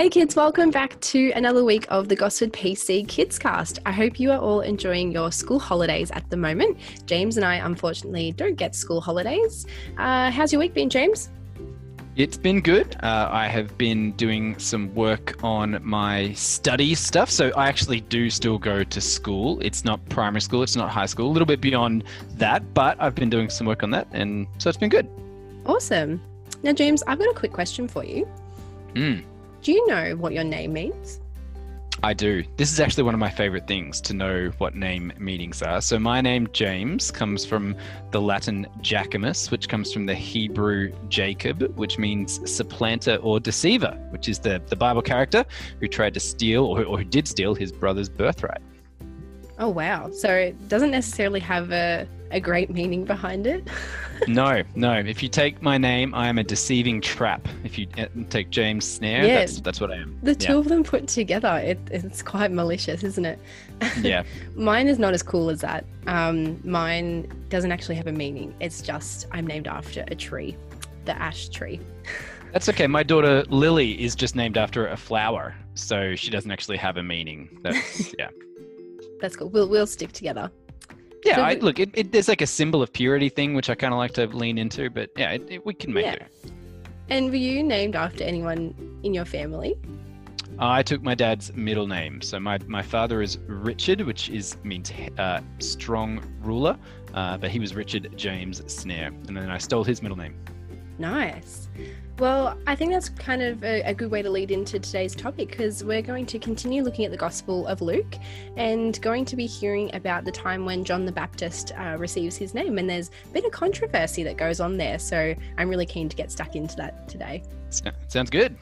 Hey kids, welcome back to another week of the Gosford PC Kids Cast. I hope you are all enjoying your school holidays at the moment. James and I, unfortunately, don't get school holidays. Uh, how's your week been, James? It's been good. Uh, I have been doing some work on my study stuff. So I actually do still go to school. It's not primary school, it's not high school, a little bit beyond that, but I've been doing some work on that. And so it's been good. Awesome. Now, James, I've got a quick question for you. Mm. Do you know what your name means? I do. This is actually one of my favorite things to know what name meanings are. So, my name, James, comes from the Latin Jacomus, which comes from the Hebrew Jacob, which means supplanter or deceiver, which is the, the Bible character who tried to steal or, or who did steal his brother's birthright. Oh, wow. So, it doesn't necessarily have a, a great meaning behind it. no, no. If you take my name, I am a deceiving trap. If you uh, take James Snare, Yeah. that's, that's what I am. The two Yeah. of them put together, it, it's quite malicious, isn't it? Yeah. Mine is not as cool as that. Um, mine doesn't actually have a meaning. It's just I'm named after a tree, the ash tree. That's okay. My daughter Lily is just named after a flower, so she doesn't actually have a meaning. That's yeah. That's cool. We'll we'll stick together. Yeah, So I, the- look, it, it, there's like a symbol of purity thing, which I kind of like to lean into, but yeah, it, it- we can make Yeah. it. And were you named after anyone in your family? I took my dad's middle name, so my, my father is Richard, which is means uh, strong ruler, uh, but he was Richard James Snare, and then I stole his middle name. Nice. Well, I think that's kind of a, a good way to lead into today's topic because we're going to continue looking at the Gospel of Luke and going to be hearing about the time when John the Baptist uh, receives his name. And there's a bit of controversy that goes on there. So I'm really keen to get stuck into that today. Sounds good.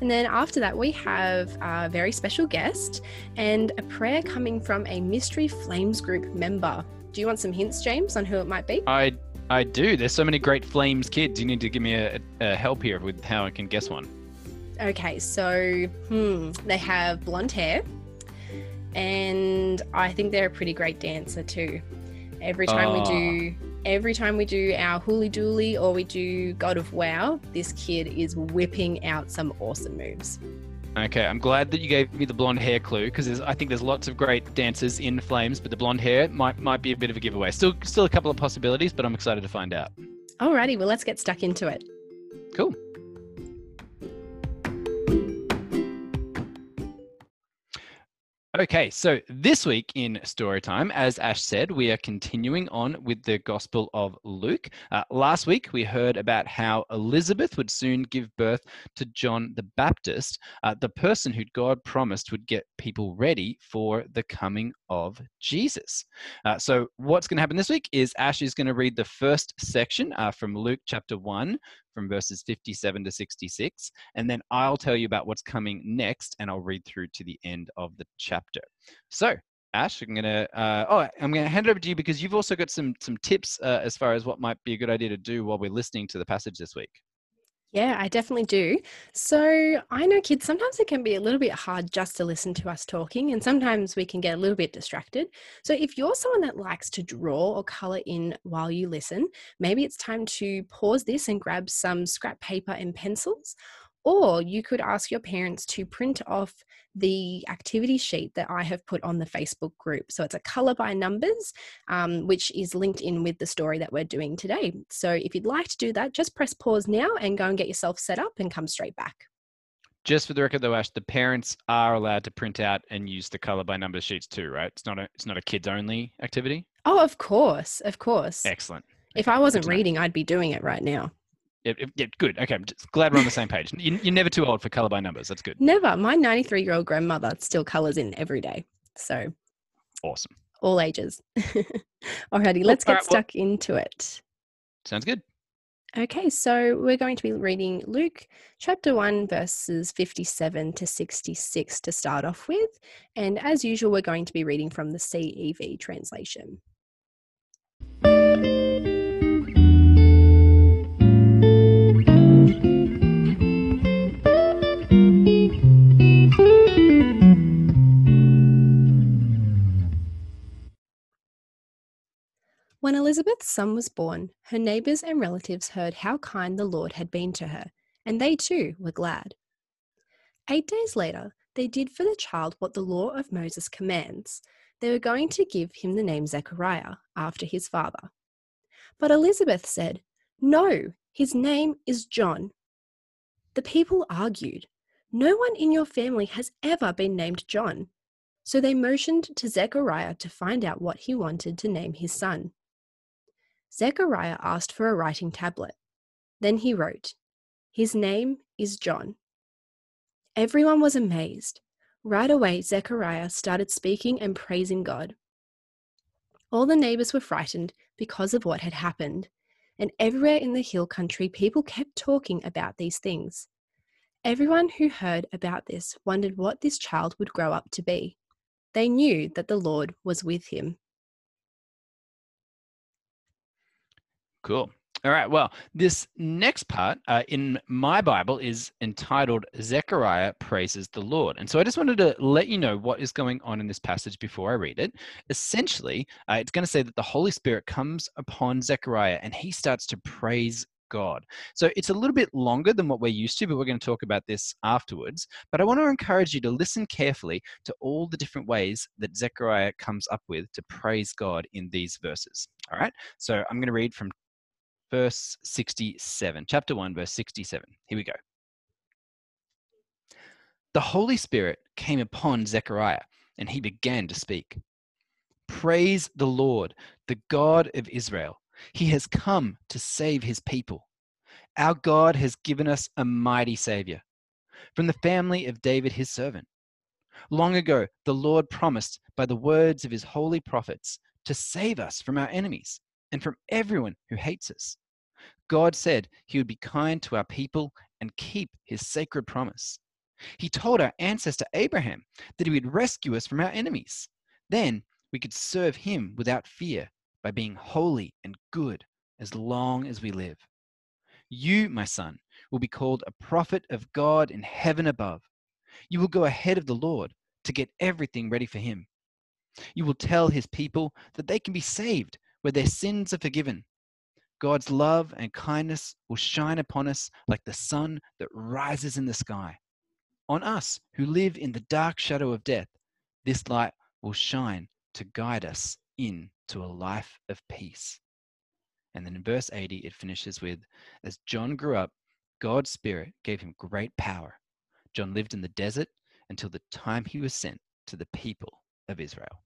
And then after that, we have a very special guest and a prayer coming from a Mystery Flames Group member. Do you want some hints, James, on who it might be? I I do. There's so many great Flames kids. You need to give me a, a help here with how I can guess one. Okay, so hmm, they have blonde hair, and I think they're a pretty great dancer too. Every time we do, every time we do our Hooly Dooly or we do God of Wow, this kid is whipping out some awesome moves. Okay, I'm glad that you gave me the blonde hair clue because I think there's lots of great dancers in Flames, but the blonde hair might might be a bit of a giveaway. Still, still a couple of possibilities, but I'm excited to find out. Alrighty, well let's get stuck into it. Cool. Okay, so this week in Storytime, as Ash said, we are continuing on with the Gospel of Luke. Uh, last week, we heard about how Elizabeth would soon give birth to John the Baptist, uh, the person who God promised would get people ready for the coming of Jesus. Uh, so, what's going to happen this week is Ash is going to read the first section uh, from Luke chapter 1, from verses 57 to 66. And then I'll tell you about what's coming next, and I'll read through to the end of the chapter. So, Ash, I'm gonna. Uh, oh, I'm gonna hand it over to you because you've also got some some tips uh, as far as what might be a good idea to do while we're listening to the passage this week. Yeah, I definitely do. So I know kids, sometimes it can be a little bit hard just to listen to us talking, and sometimes we can get a little bit distracted. So if you're someone that likes to draw or color in while you listen, maybe it's time to pause this and grab some scrap paper and pencils. Or you could ask your parents to print off the activity sheet that I have put on the Facebook group. So it's a color by numbers, um, which is linked in with the story that we're doing today. So if you'd like to do that, just press pause now and go and get yourself set up and come straight back. Just for the record, though, Ash, the parents are allowed to print out and use the color by numbers sheets too, right? It's not a it's not a kids only activity. Oh, of course, of course. Excellent. If I wasn't reading, I'd be doing it right now. Yeah, yeah, yeah, good. Okay, I'm just glad we're on the same page. You, you're never too old for color by numbers. That's good. Never. My 93 year old grandmother still colors in every day. So Awesome. all ages. Alrighty, let's get alright, well- stuck into it. Sounds good. Okay, so we're going to be reading Luke chapter 1, verses 57 to 66 to start off with. And as usual, we're going to be reading from the CEV translation. When Elizabeth's son was born, her neighbors and relatives heard how kind the Lord had been to her, and they too were glad. Eight days later, they did for the child what the law of Moses commands. They were going to give him the name Zechariah after his father. But Elizabeth said, No, his name is John. The people argued, No one in your family has ever been named John. So they motioned to Zechariah to find out what he wanted to name his son. Zechariah asked for a writing tablet. Then he wrote, His name is John. Everyone was amazed. Right away, Zechariah started speaking and praising God. All the neighbors were frightened because of what had happened, and everywhere in the hill country, people kept talking about these things. Everyone who heard about this wondered what this child would grow up to be. They knew that the Lord was with him. Cool. All right. Well, this next part uh, in my Bible is entitled Zechariah Praises the Lord. And so I just wanted to let you know what is going on in this passage before I read it. Essentially, uh, it's going to say that the Holy Spirit comes upon Zechariah and he starts to praise God. So it's a little bit longer than what we're used to, but we're going to talk about this afterwards. But I want to encourage you to listen carefully to all the different ways that Zechariah comes up with to praise God in these verses. All right. So I'm going to read from verse 67, chapter 1, verse 67. Here we go. The Holy Spirit came upon Zechariah, and he began to speak. Praise the Lord, the God of Israel. He has come to save his people. Our God has given us a mighty Savior from the family of David, his servant. Long ago, the Lord promised by the words of his holy prophets to save us from our enemies and from everyone who hates us. God said he would be kind to our people and keep his sacred promise. He told our ancestor Abraham that he would rescue us from our enemies. Then we could serve him without fear by being holy and good as long as we live. You, my son, will be called a prophet of God in heaven above. You will go ahead of the Lord to get everything ready for him. You will tell his people that they can be saved where their sins are forgiven. God's love and kindness will shine upon us like the sun that rises in the sky. On us who live in the dark shadow of death, this light will shine to guide us into a life of peace. And then in verse 80, it finishes with As John grew up, God's Spirit gave him great power. John lived in the desert until the time he was sent to the people of Israel.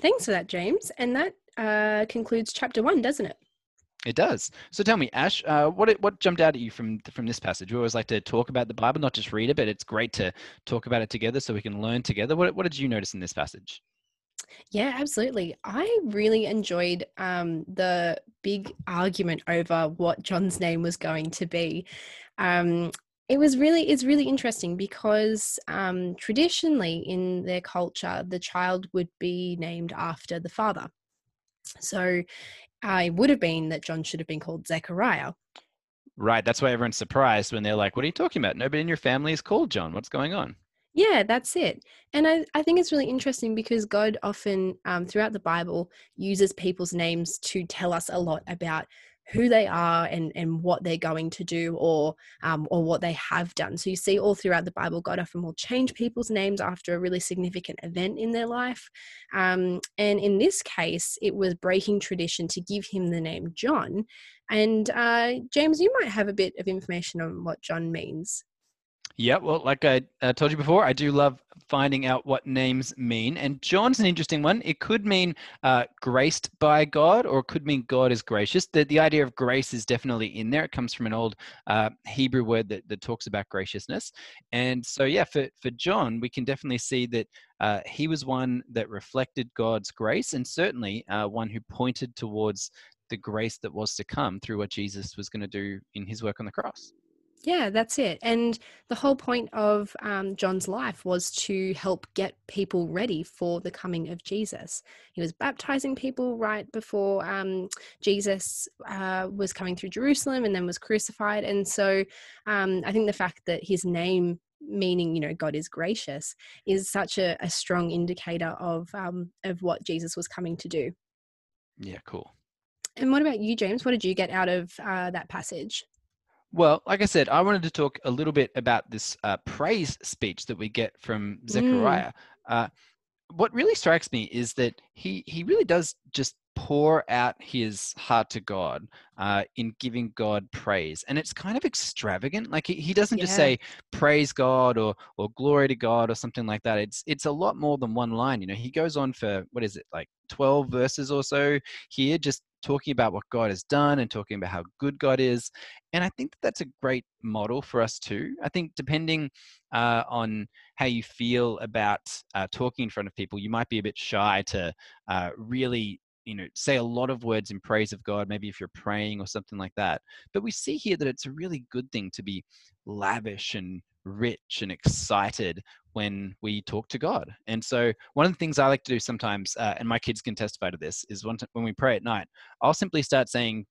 Thanks for that, James. And that uh, concludes chapter one, doesn't it? It does. So tell me, Ash, uh, what what jumped out at you from from this passage? We always like to talk about the Bible, not just read it, but it's great to talk about it together so we can learn together. What what did you notice in this passage? Yeah, absolutely. I really enjoyed um, the big argument over what John's name was going to be. Um, it was really it's really interesting because um, traditionally in their culture, the child would be named after the father. So I would have been that John should have been called Zechariah. Right. That's why everyone's surprised when they're like, "What are you talking about? Nobody in your family is called John. What's going on?" Yeah, that's it. And I, I think it's really interesting because God often, um, throughout the Bible, uses people's names to tell us a lot about who they are and, and what they're going to do or um, or what they have done. So you see all throughout the Bible, God often will change people's names after a really significant event in their life. Um, and in this case, it was breaking tradition to give him the name John. And uh, James, you might have a bit of information on what John means. Yeah, well, like I uh, told you before, I do love finding out what names mean. And John's an interesting one. It could mean uh, graced by God, or it could mean God is gracious. The, the idea of grace is definitely in there. It comes from an old uh, Hebrew word that, that talks about graciousness. And so, yeah, for, for John, we can definitely see that uh, he was one that reflected God's grace and certainly uh, one who pointed towards the grace that was to come through what Jesus was going to do in his work on the cross. Yeah, that's it. And the whole point of um, John's life was to help get people ready for the coming of Jesus. He was baptizing people right before um, Jesus uh, was coming through Jerusalem and then was crucified. And so um, I think the fact that his name meaning you know god is gracious is such a, a strong indicator of um, of what jesus was coming to do yeah cool and what about you james what did you get out of uh, that passage well, like I said, I wanted to talk a little bit about this uh, praise speech that we get from Mm. Zechariah. Uh, what really strikes me is that he he really does just pour out his heart to God uh, in giving God praise, and it's kind of extravagant. Like he, he doesn't just say praise God or or glory to God or something like that. It's it's a lot more than one line. You know, he goes on for what is it like twelve verses or so here, just talking about what God has done and talking about how good God is. And I think that that's a great model for us too. I think depending uh, on how you feel about uh, talking in front of people, you might be a bit shy to uh, really, you know, say a lot of words in praise of God. Maybe if you're praying or something like that. But we see here that it's a really good thing to be lavish and rich and excited when we talk to God. And so, one of the things I like to do sometimes, uh, and my kids can testify to this, is when we pray at night, I'll simply start saying,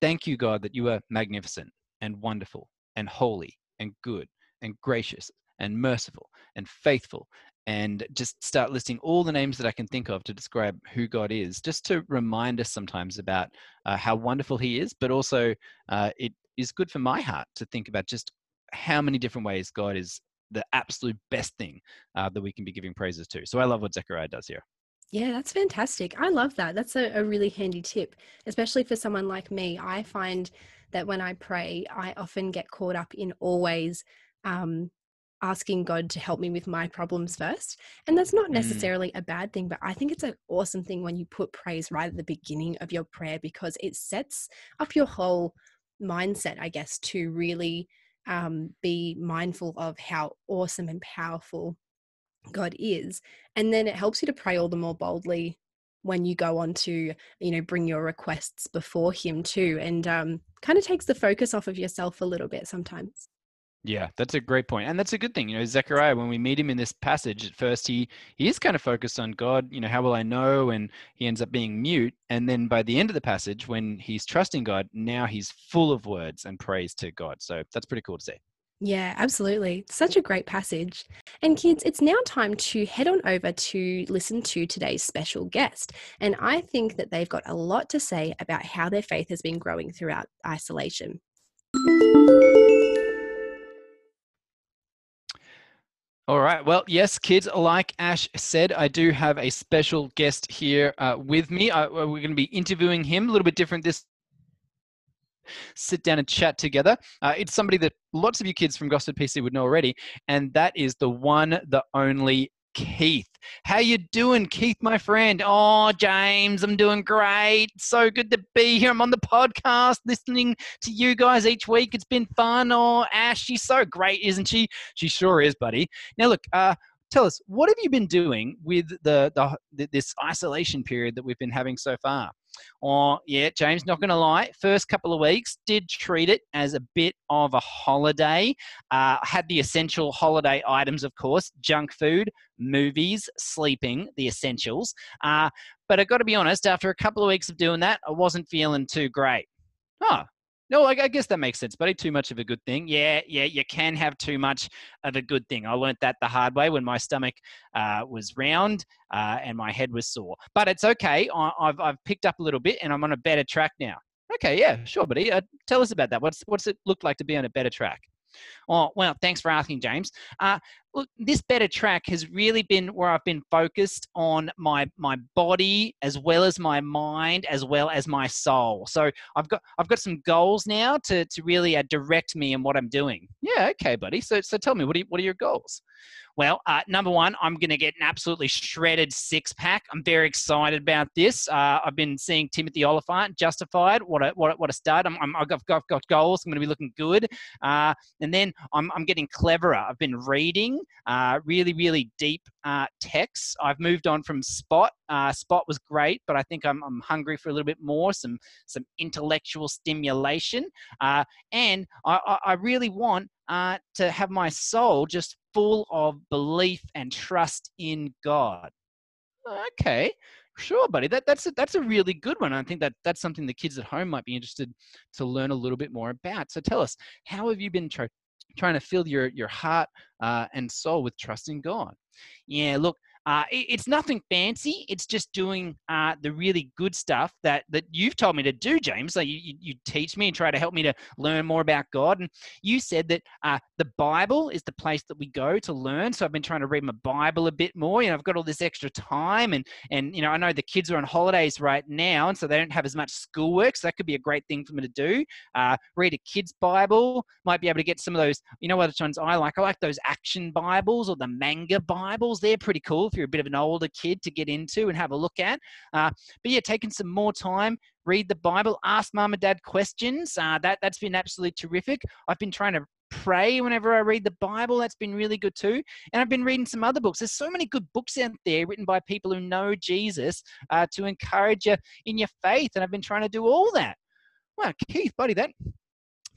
Thank you, God, that you are magnificent and wonderful and holy and good and gracious and merciful and faithful. And just start listing all the names that I can think of to describe who God is, just to remind us sometimes about uh, how wonderful He is, but also uh, it is good for my heart to think about just how many different ways God is the absolute best thing uh, that we can be giving praises to. So I love what Zechariah does here. Yeah, that's fantastic. I love that. That's a, a really handy tip, especially for someone like me. I find that when I pray, I often get caught up in always um, asking God to help me with my problems first. And that's not Mm. necessarily a bad thing, but I think it's an awesome thing when you put praise right at the beginning of your prayer because it sets up your whole mindset, I guess, to really um, be mindful of how awesome and powerful God is. And then it helps you to pray all the more boldly when you go on to, you know, bring your requests before Him too. And um, kind of takes the focus off of yourself a little bit sometimes. Yeah, that's a great point, and that's a good thing. You know, Zechariah, when we meet him in this passage, at first he he is kind of focused on God. You know, how will I know? And he ends up being mute. And then by the end of the passage, when he's trusting God, now he's full of words and praise to God. So that's pretty cool to see. Yeah, absolutely. Such a great passage. And kids, it's now time to head on over to listen to today's special guest. And I think that they've got a lot to say about how their faith has been growing throughout isolation. All right. Well, yes, kids, like Ash said, I do have a special guest here uh, with me. Uh, we're going to be interviewing him a little bit different this sit down and chat together. Uh, it's somebody that lots of you kids from Gosford PC would know already, and that is the one, the only Keith. How you doing, Keith, my friend? Oh, James, I'm doing great. So good to be here. I'm on the podcast, listening to you guys each week. It's been fun. Oh, Ash, she's so great, isn't she? She sure is, buddy. Now, look, uh, tell us, what have you been doing with the, the this isolation period that we've been having so far? Oh, yeah, James, not going to lie. First couple of weeks did treat it as a bit of a holiday. Uh, had the essential holiday items, of course junk food, movies, sleeping, the essentials. Uh, but I got to be honest, after a couple of weeks of doing that, I wasn't feeling too great. Huh. No, I, I guess that makes sense, buddy. Too much of a good thing. Yeah, yeah, you can have too much of a good thing. I learnt that the hard way when my stomach uh, was round uh, and my head was sore. But it's okay. I, I've, I've picked up a little bit and I'm on a better track now. Okay, yeah, sure, buddy. Uh, tell us about that. What's what's it look like to be on a better track? Oh, well, thanks for asking, James. Uh, look, this better track has really been where I've been focused on my my body as well as my mind as well as my soul. So I've got I've got some goals now to to really uh, direct me in what I'm doing. Yeah, okay, buddy. So so tell me, what are you, what are your goals? Well, uh, number one, I'm going to get an absolutely shredded six pack. I'm very excited about this. Uh, I've been seeing Timothy Olyphant, Justified. What a what a, what a start! I'm, I'm, I've got, got, got goals. I'm going to be looking good. Uh, and then I'm, I'm getting cleverer. I've been reading uh, really, really deep uh, texts. I've moved on from Spot. Uh, Spot was great, but I think I'm, I'm hungry for a little bit more, some some intellectual stimulation. Uh, and I, I, really want uh, to have my soul just full of belief and trust in God. Okay, sure, buddy. That, that's a, that's a really good one. I think that that's something the kids at home might be interested to learn a little bit more about. So tell us, how have you been trying to fill your your heart uh, and soul with trusting God. Yeah, look, uh, it, it's nothing fancy. It's just doing uh, the really good stuff that that you've told me to do, James. Like you, you, teach me and try to help me to learn more about God. And you said that uh, the Bible is the place that we go to learn. So I've been trying to read my Bible a bit more. You know, I've got all this extra time, and and you know, I know the kids are on holidays right now, and so they don't have as much schoolwork. So that could be a great thing for me to do. Uh, read a kid's Bible. Might be able to get some of those. You know what ones I like? I like those action Bibles or the manga Bibles. They're pretty cool if you're a bit of an older kid to get into and have a look at. Uh, but yeah, taking some more time, read the Bible, ask mom and dad questions. Uh, that that's been absolutely terrific. I've been trying to pray whenever I read the Bible. That's been really good too. And I've been reading some other books. There's so many good books out there written by people who know Jesus uh, to encourage you in your faith. And I've been trying to do all that. Wow, Keith, buddy, that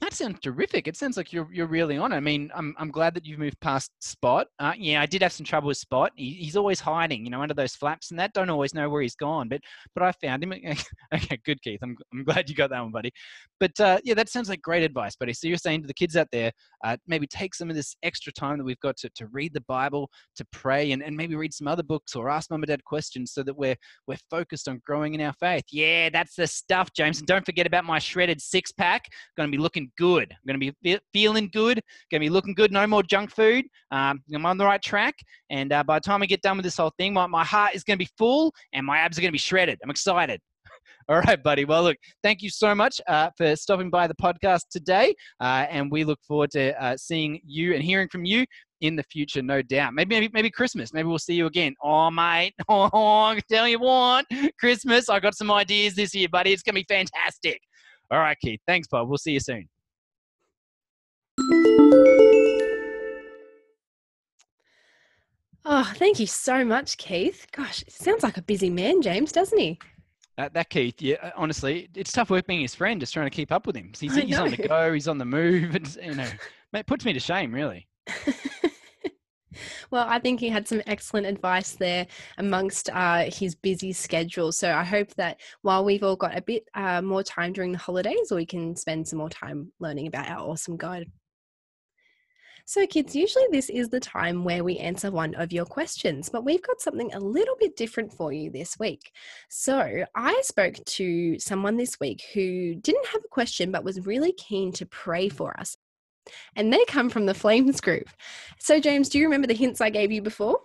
that sounds terrific. It sounds like you're you're really on. I mean, I'm I'm glad that you've moved past Spot. Uh, yeah, I did have some trouble with Spot. He, he's always hiding, you know, under those flaps, and that don't always know where he's gone. But but I found him. okay, good, Keith. I'm I'm glad you got that one, buddy. But uh, yeah, that sounds like great advice, buddy. So you're saying to the kids out there, uh, maybe take some of this extra time that we've got to, to read the Bible, to pray, and, and maybe read some other books or ask mum and dad questions so that we're we're focused on growing in our faith. Yeah, that's the stuff, James. And don't forget about my shredded six pack. Going to be looking good. I'm going to be feeling good. Going to be looking good. No more junk food. Um, I'm on the right track. And uh, by the time I get done with this whole thing, my, my heart is going to be full and my abs are going to be shredded. I'm excited. All right, buddy. Well, look, thank you so much uh, for stopping by the podcast today. Uh, and we look forward to uh, seeing you and hearing from you in the future, no doubt. Maybe, maybe, maybe Christmas. Maybe we'll see you again. Oh, mate. Oh, I tell you what. Christmas. I got some ideas this year, buddy. It's going to be fantastic. All right, Keith. Thanks, Bob. We'll see you soon. Oh, thank you so much, Keith. Gosh, sounds like a busy man, James, doesn't he? Uh, that Keith, yeah, uh, honestly, it's tough work being his friend, just trying to keep up with him. He's, he's on the go, he's on the move. It's, you know, it puts me to shame, really. well, I think he had some excellent advice there amongst uh, his busy schedule. So I hope that while we've all got a bit uh, more time during the holidays, we can spend some more time learning about our awesome God. So, kids, usually this is the time where we answer one of your questions, but we've got something a little bit different for you this week. So, I spoke to someone this week who didn't have a question but was really keen to pray for us. And they come from the Flames group. So, James, do you remember the hints I gave you before?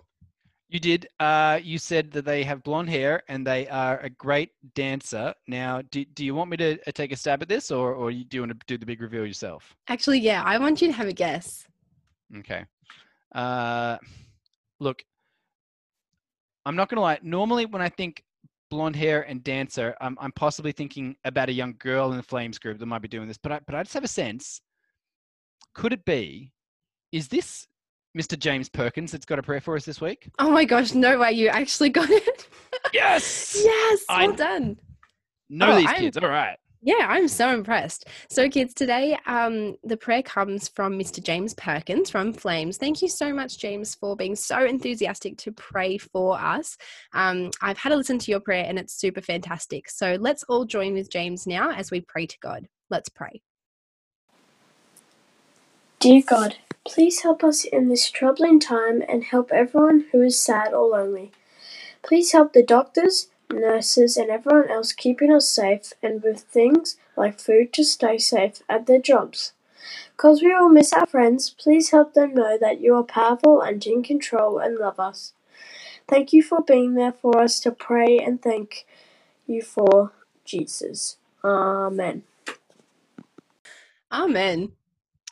You did. Uh, you said that they have blonde hair and they are a great dancer. Now, do, do you want me to uh, take a stab at this or, or do you want to do the big reveal yourself? Actually, yeah, I want you to have a guess. Okay. Uh, look, I'm not gonna lie. Normally, when I think blonde hair and dancer, I'm, I'm possibly thinking about a young girl in the Flames group that might be doing this. But I, but I just have a sense. Could it be? Is this Mr. James Perkins that's got a prayer for us this week? Oh my gosh! No way! You actually got it. Yes. yes. Well I done. Know oh, these I'm, kids. All right. Yeah, I'm so impressed. So, kids, today um, the prayer comes from Mr. James Perkins from Flames. Thank you so much, James, for being so enthusiastic to pray for us. Um, I've had a listen to your prayer and it's super fantastic. So, let's all join with James now as we pray to God. Let's pray. Dear God, please help us in this troubling time and help everyone who is sad or lonely. Please help the doctors, nurses, and everyone else keeping us safe and with things like food to stay safe at their jobs. Because we all miss our friends, please help them know that you are powerful and in control and love us. Thank you for being there for us to pray and thank you for Jesus. Amen. Amen.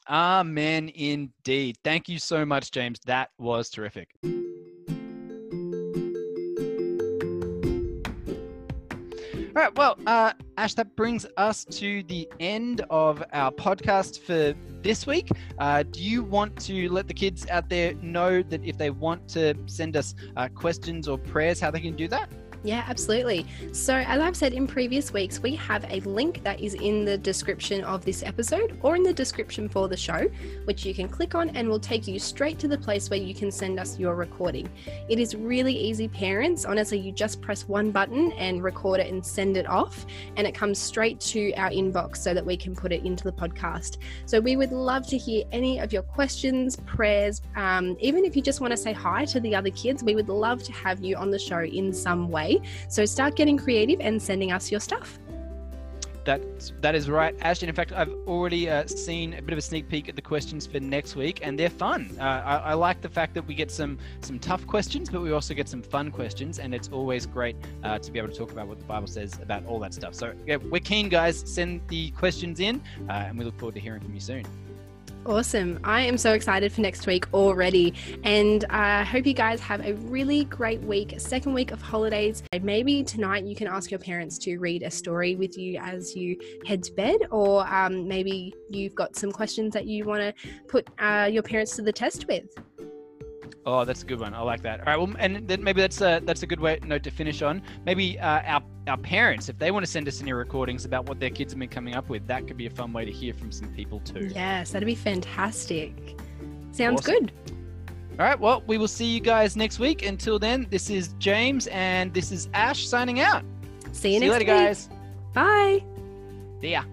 Amen indeed. Thank you so much, James. That was terrific. All right. Well, uh, Ash, that brings us to the end of our podcast for this week. Uh, do you want to let the kids out there know that if they want to send us uh, questions or prayers, how they can do that? Yeah, absolutely. So, as I've said in previous weeks, we have a link that is in the description of this episode or in the description for the show, which you can click on and will take you straight to the place where you can send us your recording. It is really easy, parents. Honestly, you just press one button and record it and send it off, and it comes straight to our inbox so that we can put it into the podcast. So, we would love to hear any of your questions, prayers, um, even if you just want to say hi to the other kids, we would love to have you on the show in some way. So start getting creative and sending us your stuff. That that is right, Ashton. In fact, I've already uh, seen a bit of a sneak peek at the questions for next week, and they're fun. Uh, I, I, like the fact that we get some some tough questions, but we also get some fun questions, and it's always great uh, to be able to talk about what the Bible says about all that stuff. So yeah, we're keen, guys. Send the questions in, uh, and we look forward to hearing from you soon. Awesome. I am so excited for next week already. And I hope you guys have a really great week, second week of holidays. Maybe tonight you can ask your parents to read a story with you as you head to bed, or um, maybe you've got some questions that you want to put uh, your parents to the test with. Oh, that's a good one. I like that. All right. Well, and then maybe that's a that's a good way note to finish on. Maybe uh, our our parents, if they want to send us any recordings about what their kids have been coming up with, that could be a fun way to hear from some people too. Yes, that'd be fantastic. Sounds awesome. good. All right. Well, we will see you guys next week. Until then, this is James and this is Ash signing out. See you see next you later, week. guys. Bye. See ya.